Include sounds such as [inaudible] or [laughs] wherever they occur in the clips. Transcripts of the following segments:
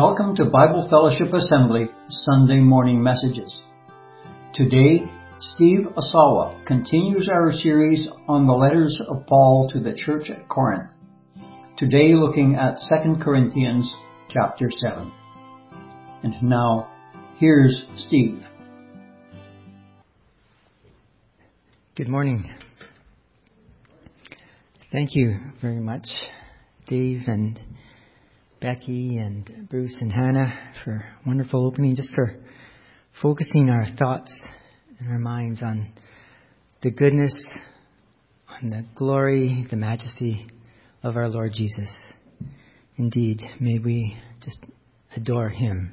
Welcome to Bible Fellowship Assembly Sunday morning messages. Today, Steve Asawa continues our series on the letters of Paul to the church at Corinth. Today looking at 2 Corinthians chapter 7. And now, here's Steve. Good morning. Thank you very much, Dave and Becky and Bruce and Hannah for wonderful opening, just for focusing our thoughts and our minds on the goodness, on the glory, the majesty of our Lord Jesus. Indeed, may we just adore him.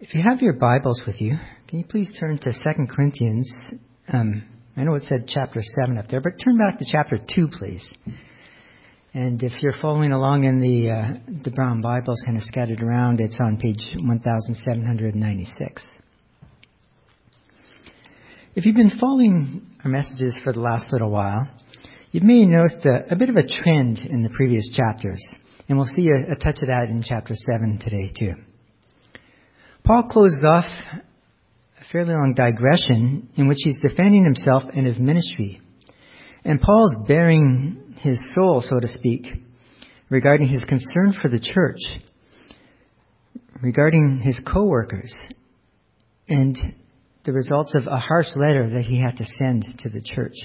If you have your Bibles with you, can you please turn to 2 Corinthians? Um, I know it said chapter 7 up there, but turn back to chapter 2, please. And if you're following along in the uh, the brown Bibles kind of scattered around, it's on page 1796. If you've been following our messages for the last little while, you may have noticed a, a bit of a trend in the previous chapters, and we'll see a, a touch of that in chapter 7 today too. Paul closes off a fairly long digression in which he's defending himself and his ministry. And Paul's bearing his soul, so to speak, regarding his concern for the church, regarding his co-workers, and the results of a harsh letter that he had to send to the church.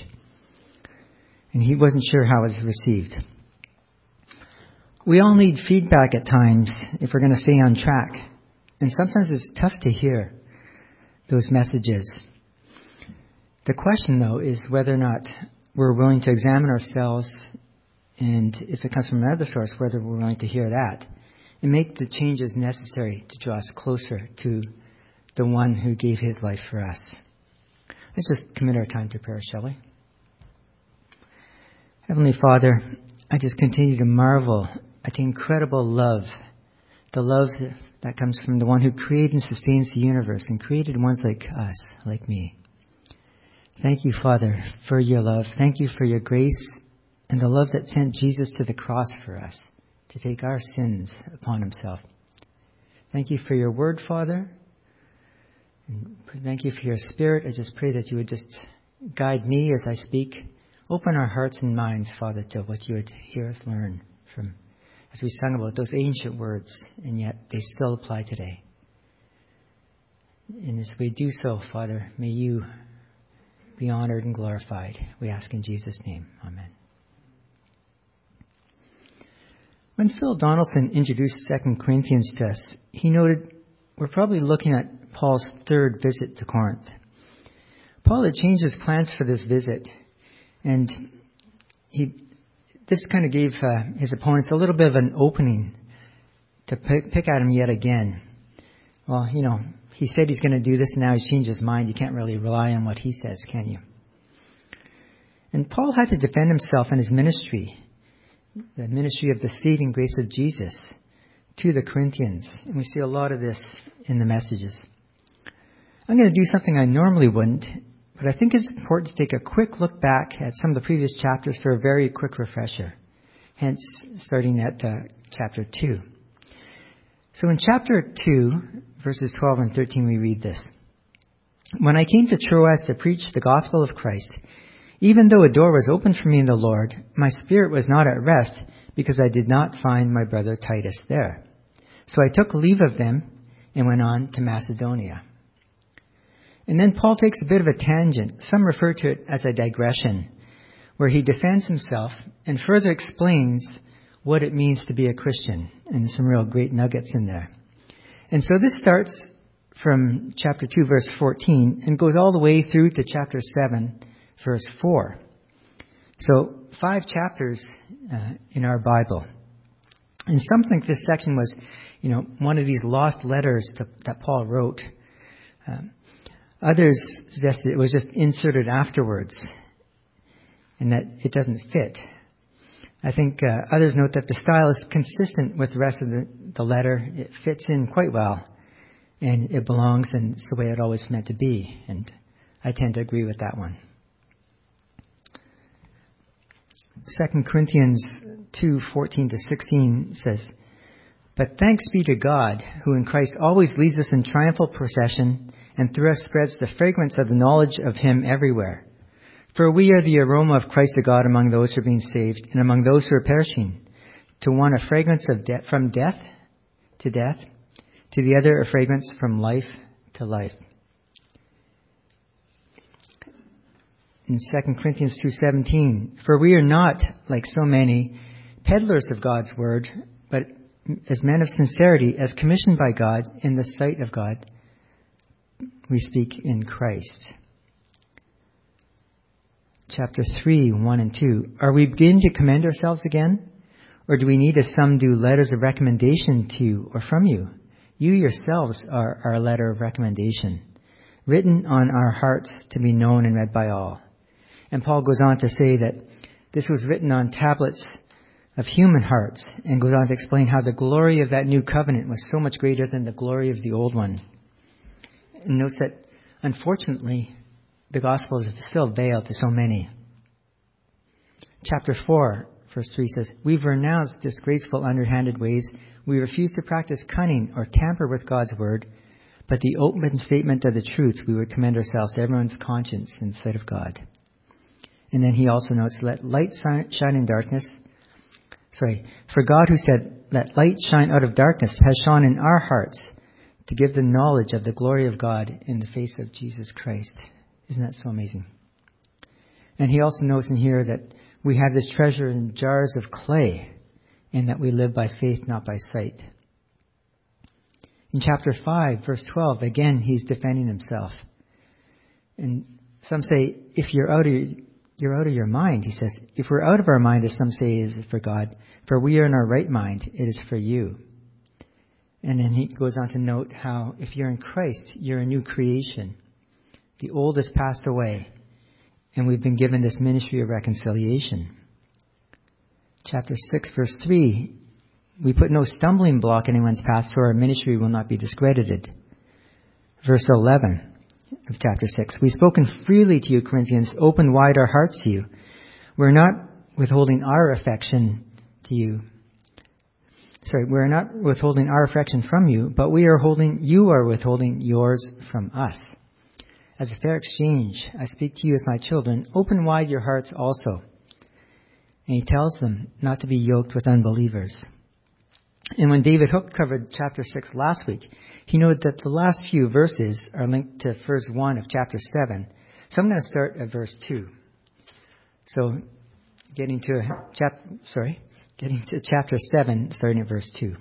And he wasn't sure how it was received. We all need feedback at times if we're going to stay on track. And sometimes it's tough to hear those messages. The question, though, is whether or not we're willing to examine ourselves, and if it comes from another source, whether we're willing to hear that and make the changes necessary to draw us closer to the one who gave his life for us. Let's just commit our time to prayer, shall we? Heavenly Father, I just continue to marvel at the incredible love, the love that comes from the one who created and sustains the universe and created ones like us, like me. Thank you, Father, for your love. Thank you for your grace and the love that sent Jesus to the cross for us to take our sins upon himself. Thank you for your word, Father. Thank you for your spirit. I just pray that you would just guide me as I speak. Open our hearts and minds, Father, to what you would hear us learn from as we sung about those ancient words, and yet they still apply today. And as we do so, Father, may you be honored and glorified. We ask in Jesus' name. Amen. When Phil Donaldson introduced 2 Corinthians to us, he noted we're probably looking at Paul's third visit to Corinth. Paul had changed his plans for this visit, and he this kind of gave uh, his opponents a little bit of an opening to pick, pick at him yet again. Well, you know, he said he's going to do this, and now he's changed his mind. You can't really rely on what he says, can you? And Paul had to defend himself and his ministry, the ministry of the saving grace of Jesus, to the Corinthians. And we see a lot of this in the messages. I'm going to do something I normally wouldn't, but I think it's important to take a quick look back at some of the previous chapters for a very quick refresher. Hence, starting at uh, chapter 2. So in chapter 2, verses 12 and 13, we read this. When I came to Troas to preach the gospel of Christ, even though a door was opened for me in the Lord, my spirit was not at rest because I did not find my brother Titus there. So I took leave of them and went on to Macedonia. And then Paul takes a bit of a tangent. Some refer to it as a digression, where he defends himself and further explains what it means to be a Christian. And some real great nuggets in there. And so this starts from chapter 2, verse 14, and goes all the way through to chapter 7, verse 4. So, five chapters uh, in our Bible. And some think this section was, you know, one of these lost letters to, that Paul wrote. Um, others suggested it was just inserted afterwards, and that it doesn't fit. I think uh, others note that the style is consistent with the rest of the, the letter. It fits in quite well, and it belongs, and it's the way it always meant to be. And I tend to agree with that one. 2 Corinthians 2:14 to 16 says, But thanks be to God, who in Christ always leads us in triumphal procession, and through us spreads the fragrance of the knowledge of Him everywhere. For we are the aroma of Christ to God among those who are being saved, and among those who are perishing. To one a fragrance of de- from death to death, to the other a fragrance from life to life. In 2 Corinthians 2:17, for we are not like so many peddlers of God's word, but as men of sincerity, as commissioned by God in the sight of God, we speak in Christ. Chapter 3, 1 and 2. Are we beginning to commend ourselves again? Or do we need, as some do, letters of recommendation to you or from you? You yourselves are our letter of recommendation, written on our hearts to be known and read by all. And Paul goes on to say that this was written on tablets of human hearts and goes on to explain how the glory of that new covenant was so much greater than the glory of the old one. And notes that, unfortunately, the gospel is still veiled to so many. Chapter 4, verse 3 says, We've renounced disgraceful underhanded ways. We refuse to practice cunning or tamper with God's word, but the open statement of the truth, we would commend ourselves to everyone's conscience in the sight of God. And then he also notes, Let light shine in darkness sorry, for God who said, Let light shine out of darkness has shone in our hearts to give the knowledge of the glory of God in the face of Jesus Christ. Isn't that so amazing? And he also notes in here that we have this treasure in jars of clay and that we live by faith, not by sight. In chapter 5, verse 12, again, he's defending himself. And some say, if you're out of you're out of your mind. He says, if we're out of our mind, as some say, is for God, for we are in our right mind, it is for you. And then he goes on to note how if you're in Christ, you're a new creation. The old has passed away, and we've been given this ministry of reconciliation. Chapter 6, verse 3 We put no stumbling block in anyone's path, so our ministry will not be discredited. Verse 11 of chapter 6. We've spoken freely to you, Corinthians, open wide our hearts to you. We're not withholding our affection to you. Sorry, we're not withholding our affection from you, but we are holding, you are withholding yours from us. As a fair exchange, I speak to you as my children, open wide your hearts also. And he tells them not to be yoked with unbelievers. And when David Hook covered chapter 6 last week, he noted that the last few verses are linked to verse 1 of chapter 7. So I'm going to start at verse 2. So getting to chap sorry, getting to chapter 7 starting at verse 2.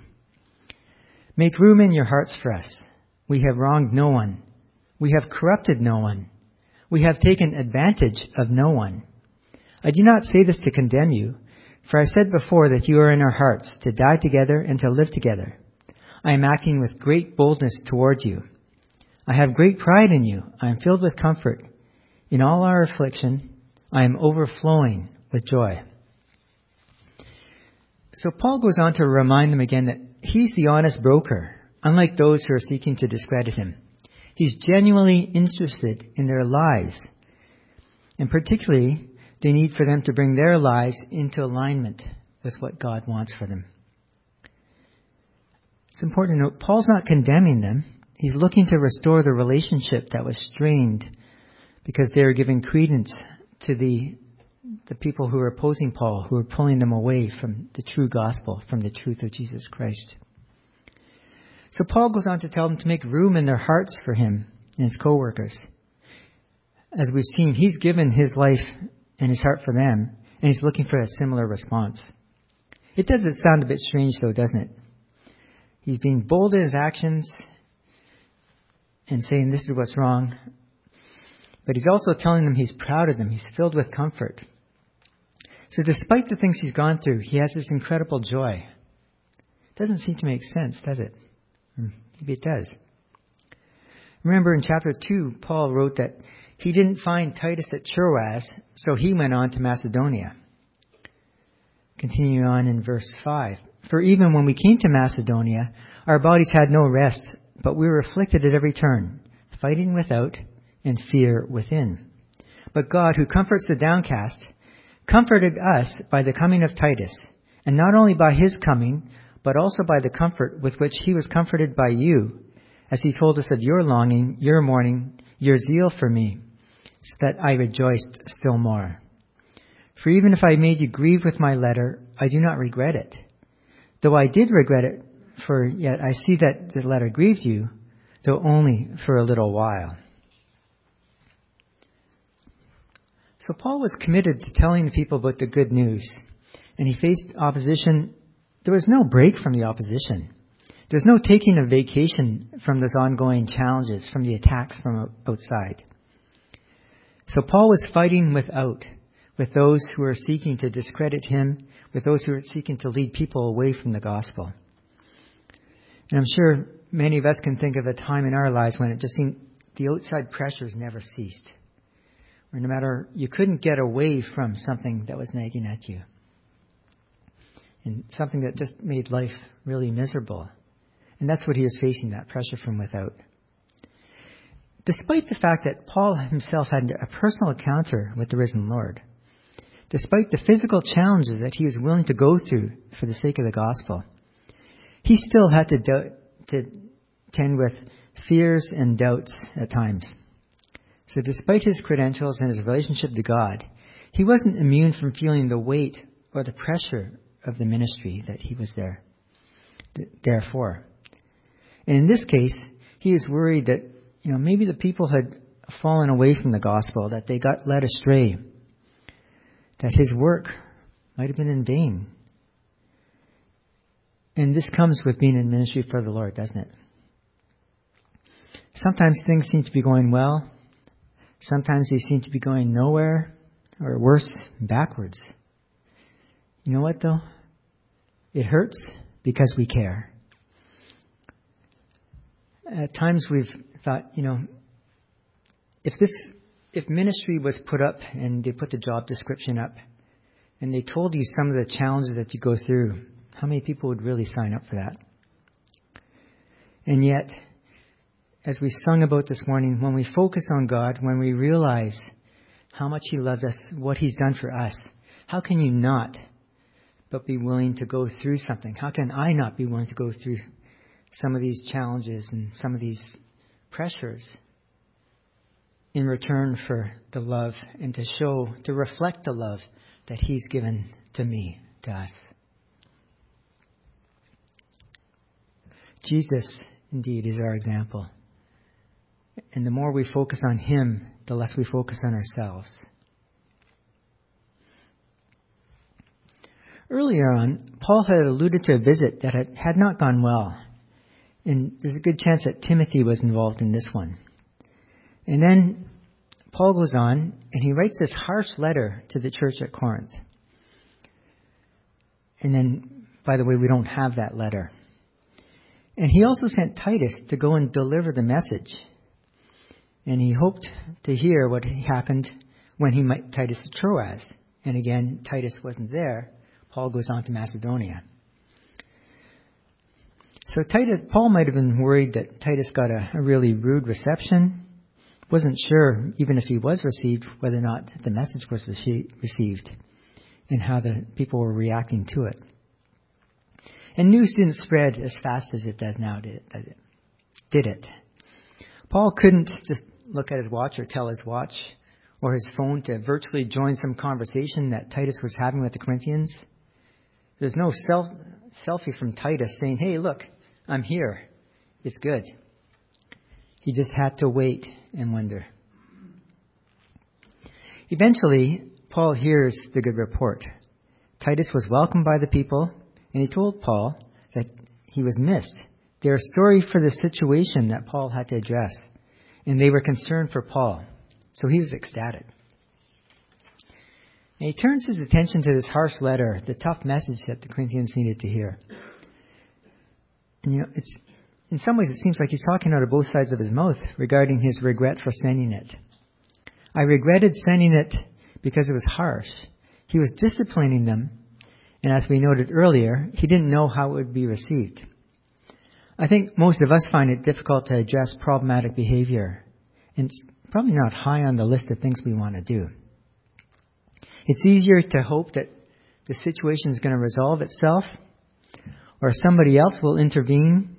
Make room in your hearts for us. We have wronged no one. We have corrupted no one. We have taken advantage of no one. I do not say this to condemn you, for I said before that you are in our hearts, to die together and to live together. I am acting with great boldness toward you. I have great pride in you. I am filled with comfort. In all our affliction, I am overflowing with joy. So Paul goes on to remind them again that he's the honest broker, unlike those who are seeking to discredit him. He's genuinely interested in their lives, and particularly the need for them to bring their lives into alignment with what God wants for them. It's important to note Paul's not condemning them. He's looking to restore the relationship that was strained because they were giving credence to the the people who were opposing Paul, who were pulling them away from the true gospel, from the truth of Jesus Christ. So Paul goes on to tell them to make room in their hearts for him and his co-workers. As we've seen, he's given his life and his heart for them, and he's looking for a similar response. It does sound a bit strange, though, doesn't it? He's being bold in his actions and saying this is what's wrong, but he's also telling them he's proud of them. He's filled with comfort. So, despite the things he's gone through, he has this incredible joy. Doesn't seem to make sense, does it? Mm, maybe it does. Remember in chapter 2, Paul wrote that he didn't find Titus at Troas, so he went on to Macedonia. Continue on in verse 5. For even when we came to Macedonia, our bodies had no rest, but we were afflicted at every turn, fighting without and fear within. But God, who comforts the downcast, comforted us by the coming of Titus, and not only by his coming, but also by the comfort with which he was comforted by you, as he told us of your longing, your mourning, your zeal for me, so that I rejoiced still more. For even if I made you grieve with my letter, I do not regret it. Though I did regret it, for yet I see that the letter grieved you, though only for a little while. So Paul was committed to telling the people about the good news, and he faced opposition. There was no break from the opposition. There's no taking a vacation from those ongoing challenges, from the attacks from outside. So Paul was fighting without, with those who were seeking to discredit him, with those who were seeking to lead people away from the gospel. And I'm sure many of us can think of a time in our lives when it just seemed the outside pressures never ceased. Or no matter, you couldn't get away from something that was nagging at you. And something that just made life really miserable. And that's what he was facing, that pressure from without. Despite the fact that Paul himself had a personal encounter with the risen Lord, despite the physical challenges that he was willing to go through for the sake of the gospel, he still had to, do, to tend with fears and doubts at times. So despite his credentials and his relationship to God, he wasn't immune from feeling the weight or the pressure of the ministry that he was there, there for. And in this case, he is worried that, you know, maybe the people had fallen away from the gospel, that they got led astray, that his work might have been in vain. And this comes with being in ministry for the Lord, doesn't it? Sometimes things seem to be going well. Sometimes they seem to be going nowhere, or worse, backwards. You know what, though? It hurts because we care at times we've thought, you know, if this, if ministry was put up and they put the job description up and they told you some of the challenges that you go through, how many people would really sign up for that? And yet, as we sung about this morning, when we focus on God, when we realize how much He loves us, what He's done for us, how can you not but be willing to go through something? How can I not be willing to go through some of these challenges and some of these pressures in return for the love and to show, to reflect the love that He's given to me, to us. Jesus, indeed, is our example. And the more we focus on Him, the less we focus on ourselves. Earlier on, Paul had alluded to a visit that had, not gone well and there's a good chance that Timothy was involved in this one. And then Paul goes on and he writes this harsh letter to the church at Corinth. And then, by the way, we don't have that letter. And he also sent Titus to go and deliver the message. And he hoped to hear what happened when he met Titus at Troas. And again, Titus wasn't there. Paul goes on to Macedonia. So Titus, Paul might have been worried that Titus got a, a really rude reception. Wasn't sure, even if he was received, whether or not the message was received and how the people were reacting to it. And news didn't spread as fast as it does now, did it? Did it? Paul couldn't just look at his watch or tell his watch or his phone to virtually join some conversation that Titus was having with the Corinthians. There's no self, selfie from Titus saying, hey, look, I'm here. It's good. He just had to wait and wonder. Eventually, Paul hears the good report. Titus was welcomed by the people, and he told Paul that he was missed. They are sorry for the situation that Paul had to address, and they were concerned for Paul. So he was ecstatic. And he turns his attention to this harsh letter, the tough message that the Corinthians needed to hear. And you know, it's in some ways it seems like he's talking out of both sides of his mouth regarding his regret for sending it. I regretted sending it because it was harsh. He was disciplining them, and as we noted earlier, he didn't know how it would be received. I think most of us find it difficult to address problematic behavior, and it's probably not high on the list of things we want to do. It's easier to hope that the situation is going to resolve itself Or somebody else will intervene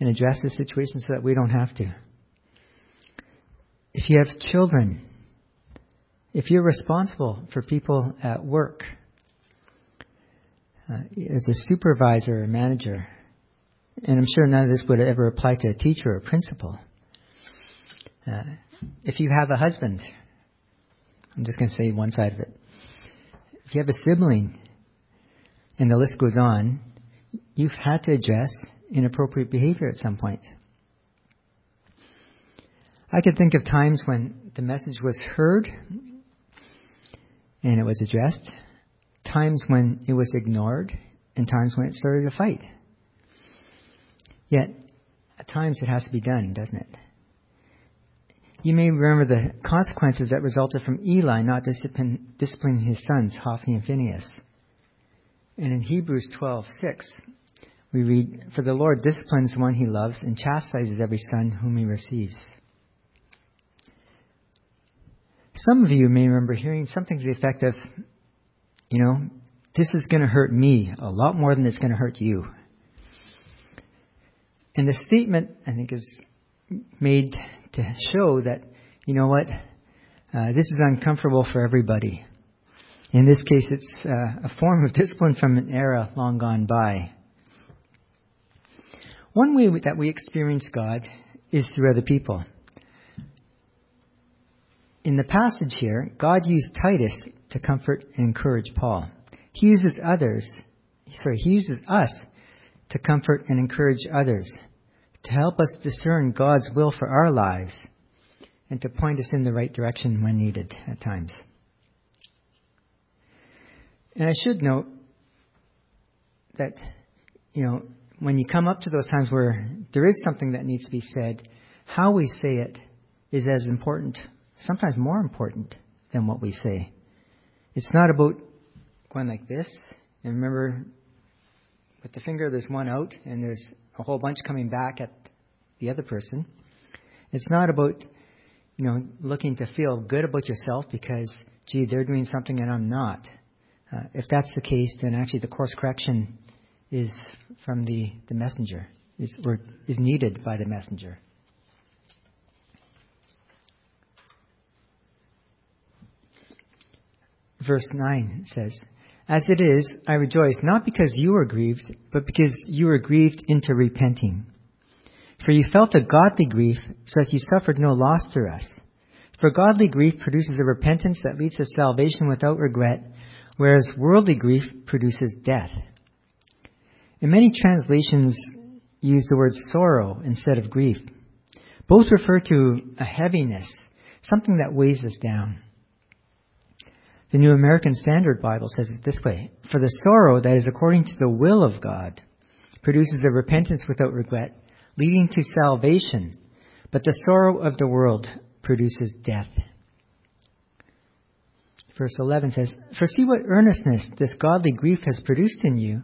and address the situation so that we don't have to. If you have children, if you're responsible for people at work, uh, as a supervisor or manager, and I'm sure none of this would ever apply to a teacher or principal. Uh, if you have a husband, I'm just going to say one side of it. If you have a sibling, and the list goes on, you've had to address inappropriate behavior at some point. I can think of times when the message was heard and it was addressed, times when it was ignored, and times when it started a fight. Yet, at times it has to be done, doesn't it? You may remember the consequences that resulted from Eli not disciplining his sons, Hophni and Phinehas. And in Hebrews 12:6, we read, "For the Lord disciplines one he loves and chastises every son whom he receives." Some of you may remember hearing something to the effect of, you know, this is going to hurt me a lot more than it's going to hurt you. And the statement, I think, is made to show that, you know what, uh, this is uncomfortable for everybody. In this case, it's uh, a form of [laughs] discipline from an era long gone by. One way that we experience God is through other people. In the passage here, God used Titus to comfort and encourage Paul. He uses others, sorry, he uses us to comfort and encourage others, to help us discern God's will for our lives, and to point us in the right direction when needed at times. And I should note that, you know, when you come up to those times where there is something that needs to be said, how we say it is as important, sometimes more important than what we say. It's not about going like this. And remember, with the finger, there's one out, and there's a whole bunch coming back at the other person. It's not about, you know, looking to feel good about yourself because, gee, they're doing something and I'm not. Uh, if that's the case, then actually the course correction is from the, the messenger, is, or is needed by the messenger. Verse 9 says, As it is, I rejoice, not because you are grieved, but because you are grieved into repenting. For you felt a godly grief, so that you suffered no loss through us. For godly grief produces a repentance that leads to salvation without regret, whereas worldly grief produces death. In many translations use the word sorrow instead of grief. Both refer to a heaviness, something that weighs us down. The New American Standard Bible says it this way For the sorrow that is according to the will of God produces a repentance without regret, leading to salvation, but the sorrow of the world produces death. Verse 11 says, For see what earnestness this godly grief has produced in you,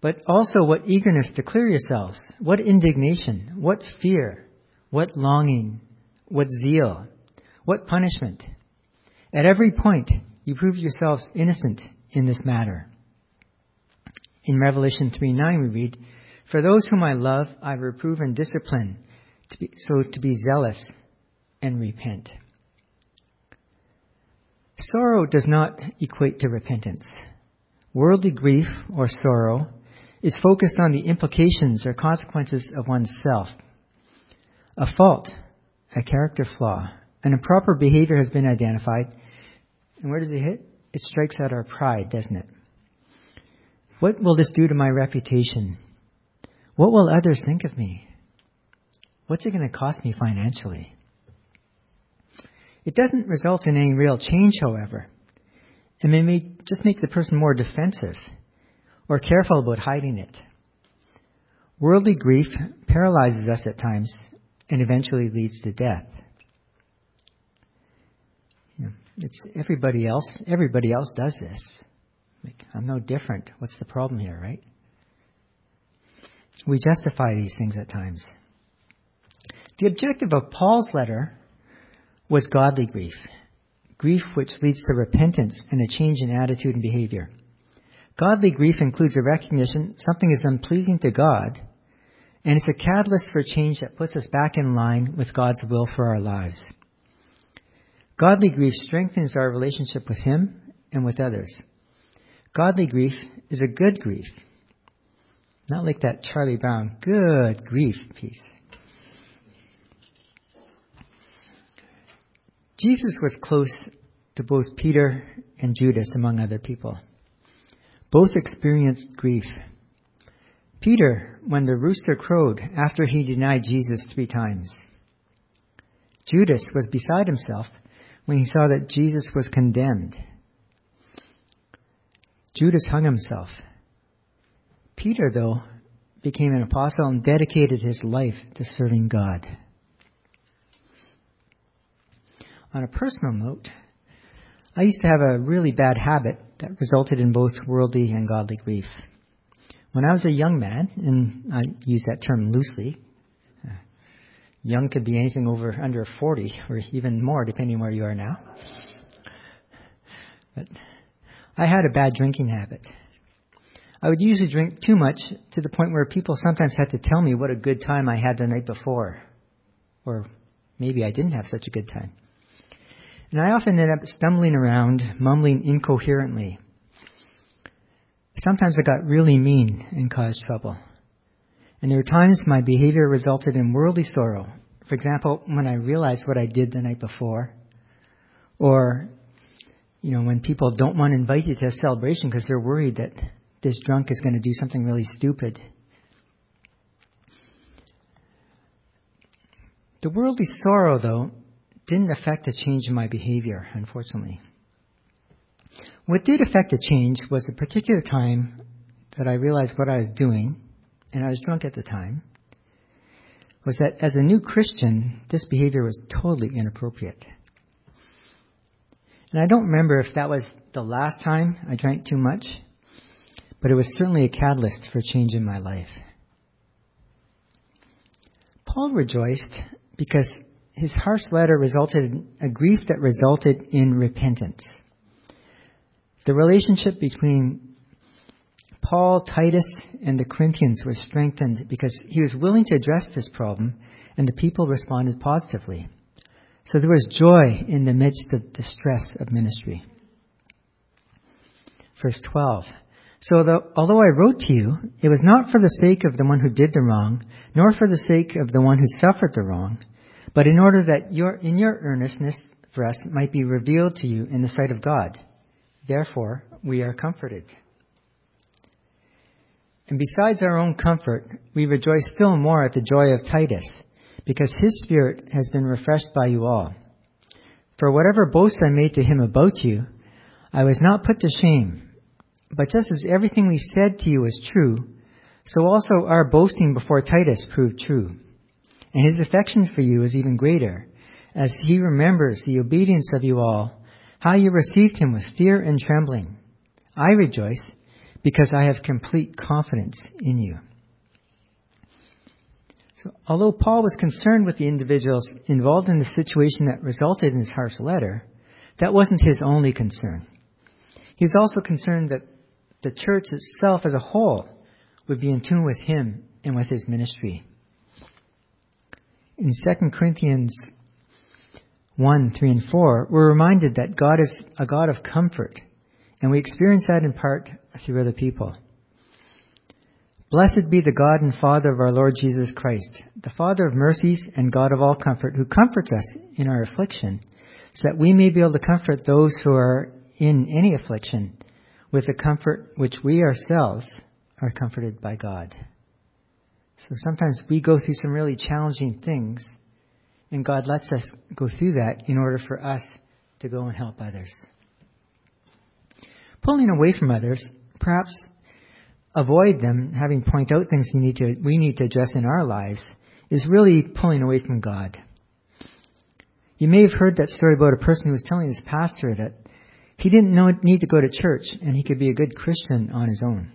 but also what eagerness to clear yourselves, what indignation, what fear, what longing, what zeal, what punishment. At every point, you prove yourselves innocent in this matter. In Revelation 3 9, we read, For those whom I love, I reprove and discipline, to be, so to be zealous and repent. Sorrow does not equate to repentance. Worldly grief or sorrow is focused on the implications or consequences of oneself. A fault, a character flaw, an improper behavior has been identified and where does it hit? It strikes at our pride, doesn't it? What will this do to my reputation? What will others think of me? What's it going to cost me financially? It doesn't result in any real change, however. It may just make the person more defensive or careful about hiding it. Worldly grief paralyzes us at times and eventually leads to death. It's everybody else. Everybody else does this. Like, I'm no different. What's the problem here, right? We justify these things at times. The objective of Paul's letter was godly grief, grief which leads to repentance and a change in attitude and behavior. Godly grief includes a recognition something is unpleasing to God, and it's a catalyst for change that puts us back in line with God's will for our lives. Godly grief strengthens our relationship with Him and with others. Godly grief is a good grief. Not like that Charlie Brown, good grief piece. Jesus was close to both Peter and Judas, among other people. Both experienced grief. Peter, when the rooster crowed after he denied Jesus three times. Judas was beside himself when he saw that Jesus was condemned. Judas hung himself. Peter, though, became an apostle and dedicated his life to serving God. On a personal note, I used to have a really bad habit that resulted in both worldly and godly grief. When I was a young man, and I use that term loosely, young could be anything over under 40 or even more depending where you are now. But I had a bad drinking habit. I would usually drink too much to the point where people sometimes had to tell me what a good time I had the night before. Or maybe I didn't have such a good time. And I often ended up stumbling around, mumbling incoherently. Sometimes I got really mean and caused trouble. And there were times my behavior resulted in worldly sorrow. For example, when I realized what I did the night before, or, you know, when people don't want to invite you to a celebration because they're worried that this drunk is going to do something really stupid. The worldly sorrow, though, didn't affect a change in my behavior, unfortunately. What did affect a change was a particular time that I realized what I was doing, and I was drunk at the time, was that as a new Christian, this behavior was totally inappropriate. And I don't remember if that was the last time I drank too much, but it was certainly a catalyst for change in my life. Paul rejoiced because his harsh letter resulted in a grief that resulted in repentance. The relationship between Paul, Titus, and the Corinthians were strengthened because he was willing to address this problem and the people responded positively. So there was joy in the midst of the stress of ministry. Verse 12. So although I wrote to you, it was not for the sake of the one who did the wrong, nor for the sake of the one who suffered the wrong, but in order that your, in your earnestness for us might be revealed to you in the sight of God. Therefore, we are comforted. And besides our own comfort, we rejoice still more at the joy of Titus, because his spirit has been refreshed by you all. For whatever boast I made to him about you, I was not put to shame. But just as everything we said to you was true, so also our boasting before Titus proved true and his affection for you is even greater, as he remembers the obedience of you all, how you received him with fear and trembling. I rejoice because I have complete confidence in you. So, although Paul was concerned with the individuals involved in the situation that resulted in his harsh letter, that wasn't his only concern. He was also concerned that the church itself as a whole would be in tune with him and with his ministry in 2 Corinthians 1, 3, and 4, we're reminded that God is a God of comfort, and we experience that in part through other people. Blessed be the God and Father of our Lord Jesus Christ, the Father of mercies and God of all comfort, who comforts us in our affliction, so that we may be able to comfort those who are in any affliction with the comfort which we ourselves are comforted by God. So sometimes we go through some really challenging things, and God lets us go through that in order for us to go and help others. Pulling away from others, perhaps avoid them having point out things you need to, we need to address in our lives, is really pulling away from God. You may have heard that story about a person who was telling his pastor that he didn't know, need to go to church and he could be a good Christian on his own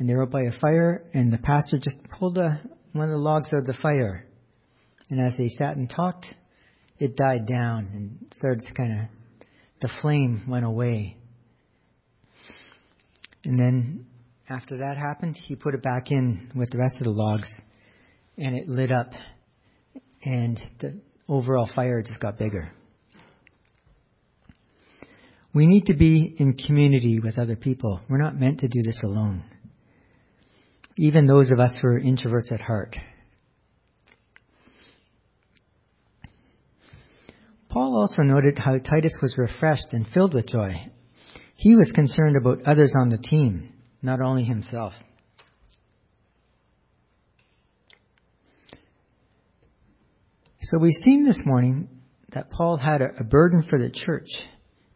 and they were by a fire, and the pastor just pulled a, one of the logs out of the fire. And as they sat and talked, it died down and started to kind of, the flame went away. And then after that happened, he put it back in with the rest of the logs and it lit up and the overall fire just got bigger. We need to be in community with other people. We're not meant to do this alone. Even those of us who are introverts at heart. Paul also noted how Titus was refreshed and filled with joy. He was concerned about others on the team, not only himself. So we've seen this morning that Paul had a, burden for the church,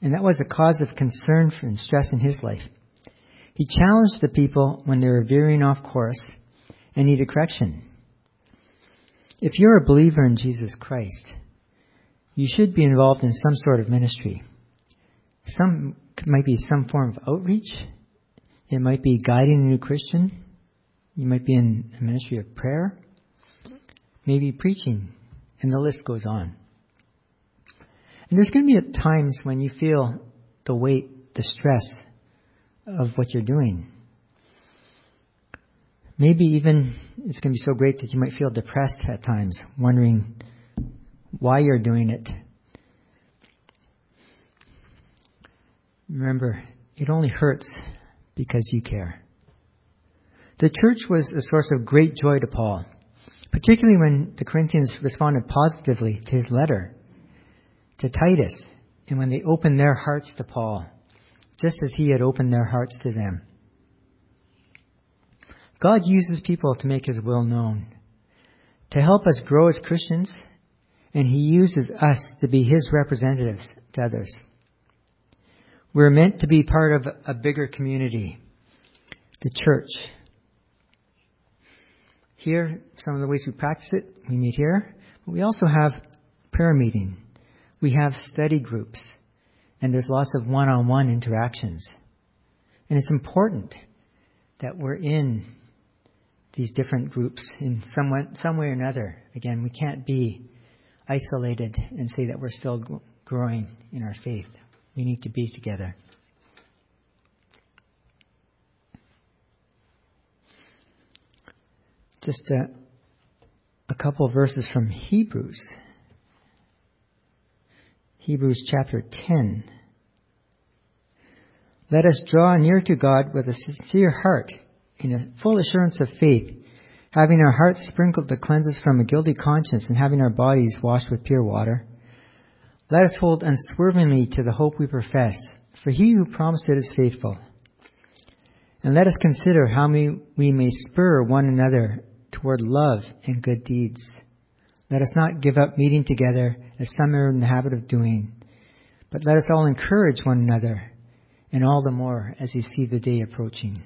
and that was a cause of concern and stress in his life. He challenged the people when they were veering off course and needed correction. If you're a believer in Jesus Christ, you should be involved in some sort of ministry. Some might be some form of outreach. It might be guiding a new Christian. You might be in a ministry of prayer. Maybe preaching. And the list goes on. And there's going to be times when you feel the weight, the stress of what you're doing. Maybe even it's going to be so great that you might feel depressed at times, wondering why you're doing it. Remember, it only hurts because you care. The church was a source of great joy to Paul, particularly when the Corinthians responded positively to his letter to Titus and when they opened their hearts to Paul, just as he had opened their hearts to them. God uses people to make his will known, to help us grow as Christians and He uses us to be His representatives to others. We're meant to be part of a bigger community, the church. Here, some of the ways we practice it, we meet here, but we also have prayer meeting. We have study groups, and there's lots of one-on-one interactions. And it's important that we're in these different groups in some way, some way or another. Again, we can't be isolated and say that we're still growing in our faith. We need to be together. Just a, a couple verses from Hebrews. Hebrews chapter 10. Let us draw near to God with a sincere heart in a full assurance of faith having our hearts sprinkled to cleanse us from a guilty conscience, and having our bodies washed with pure water. Let us hold unswervingly to the hope we profess, for he who promised it is faithful. And let us consider how we may spur one another toward love and good deeds. Let us not give up meeting together as some are in the habit of doing, but let us all encourage one another, and all the more as you see the day approaching.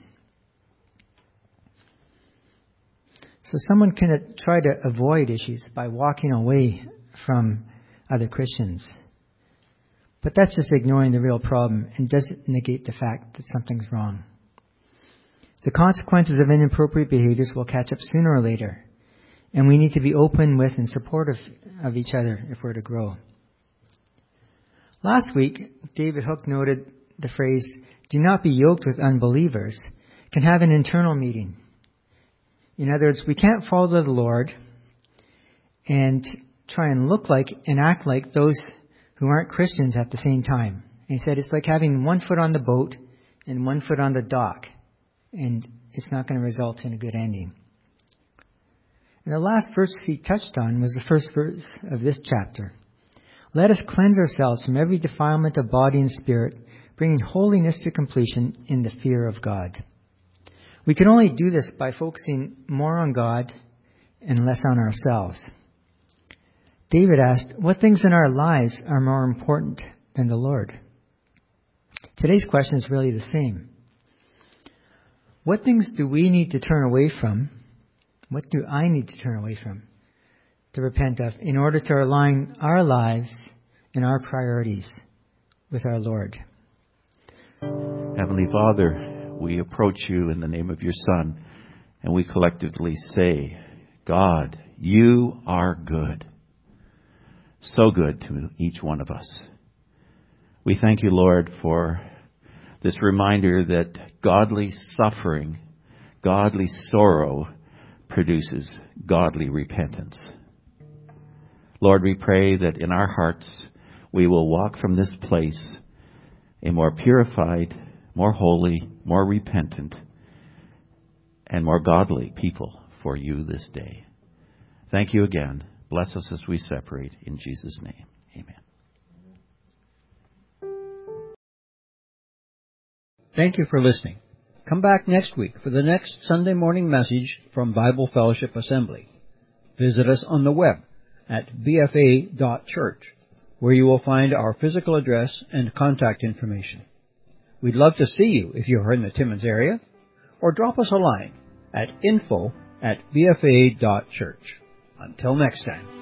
So someone can try to avoid issues by walking away from other Christians. But that's just ignoring the real problem and doesn't negate the fact that something's wrong. The consequences of inappropriate behaviors will catch up sooner or later. And we need to be open with and supportive of each other if we're to grow. Last week, David Hook noted the phrase, do not be yoked with unbelievers, can have an internal meeting. In other words, we can't follow the Lord and try and look like and act like those who aren't Christians at the same time. And he said it's like having one foot on the boat and one foot on the dock, and it's not going to result in a good ending. And the last verse he touched on was the first verse of this chapter. Let us cleanse ourselves from every defilement of body and spirit, bringing holiness to completion in the fear of God. We can only do this by focusing more on God and less on ourselves. David asked, What things in our lives are more important than the Lord? Today's question is really the same. What things do we need to turn away from? What do I need to turn away from to repent of in order to align our lives and our priorities with our Lord? Heavenly Father, we approach you in the name of your Son and we collectively say, God, you are good. So good to each one of us. We thank you, Lord, for This reminder that godly suffering, godly sorrow produces godly repentance. Lord, we pray that in our hearts we will walk from this place a more purified, more holy, more repentant, and more godly people for you this day. Thank you again. Bless us as we separate. In Jesus' name, amen. Thank you for listening. Come back next week for the next Sunday morning message from Bible Fellowship Assembly. Visit us on the web at bfa.church, where you will find our physical address and contact information. We'd love to see you if you're in the Timmins area, or drop us a line at info at bfa.church. Until next time.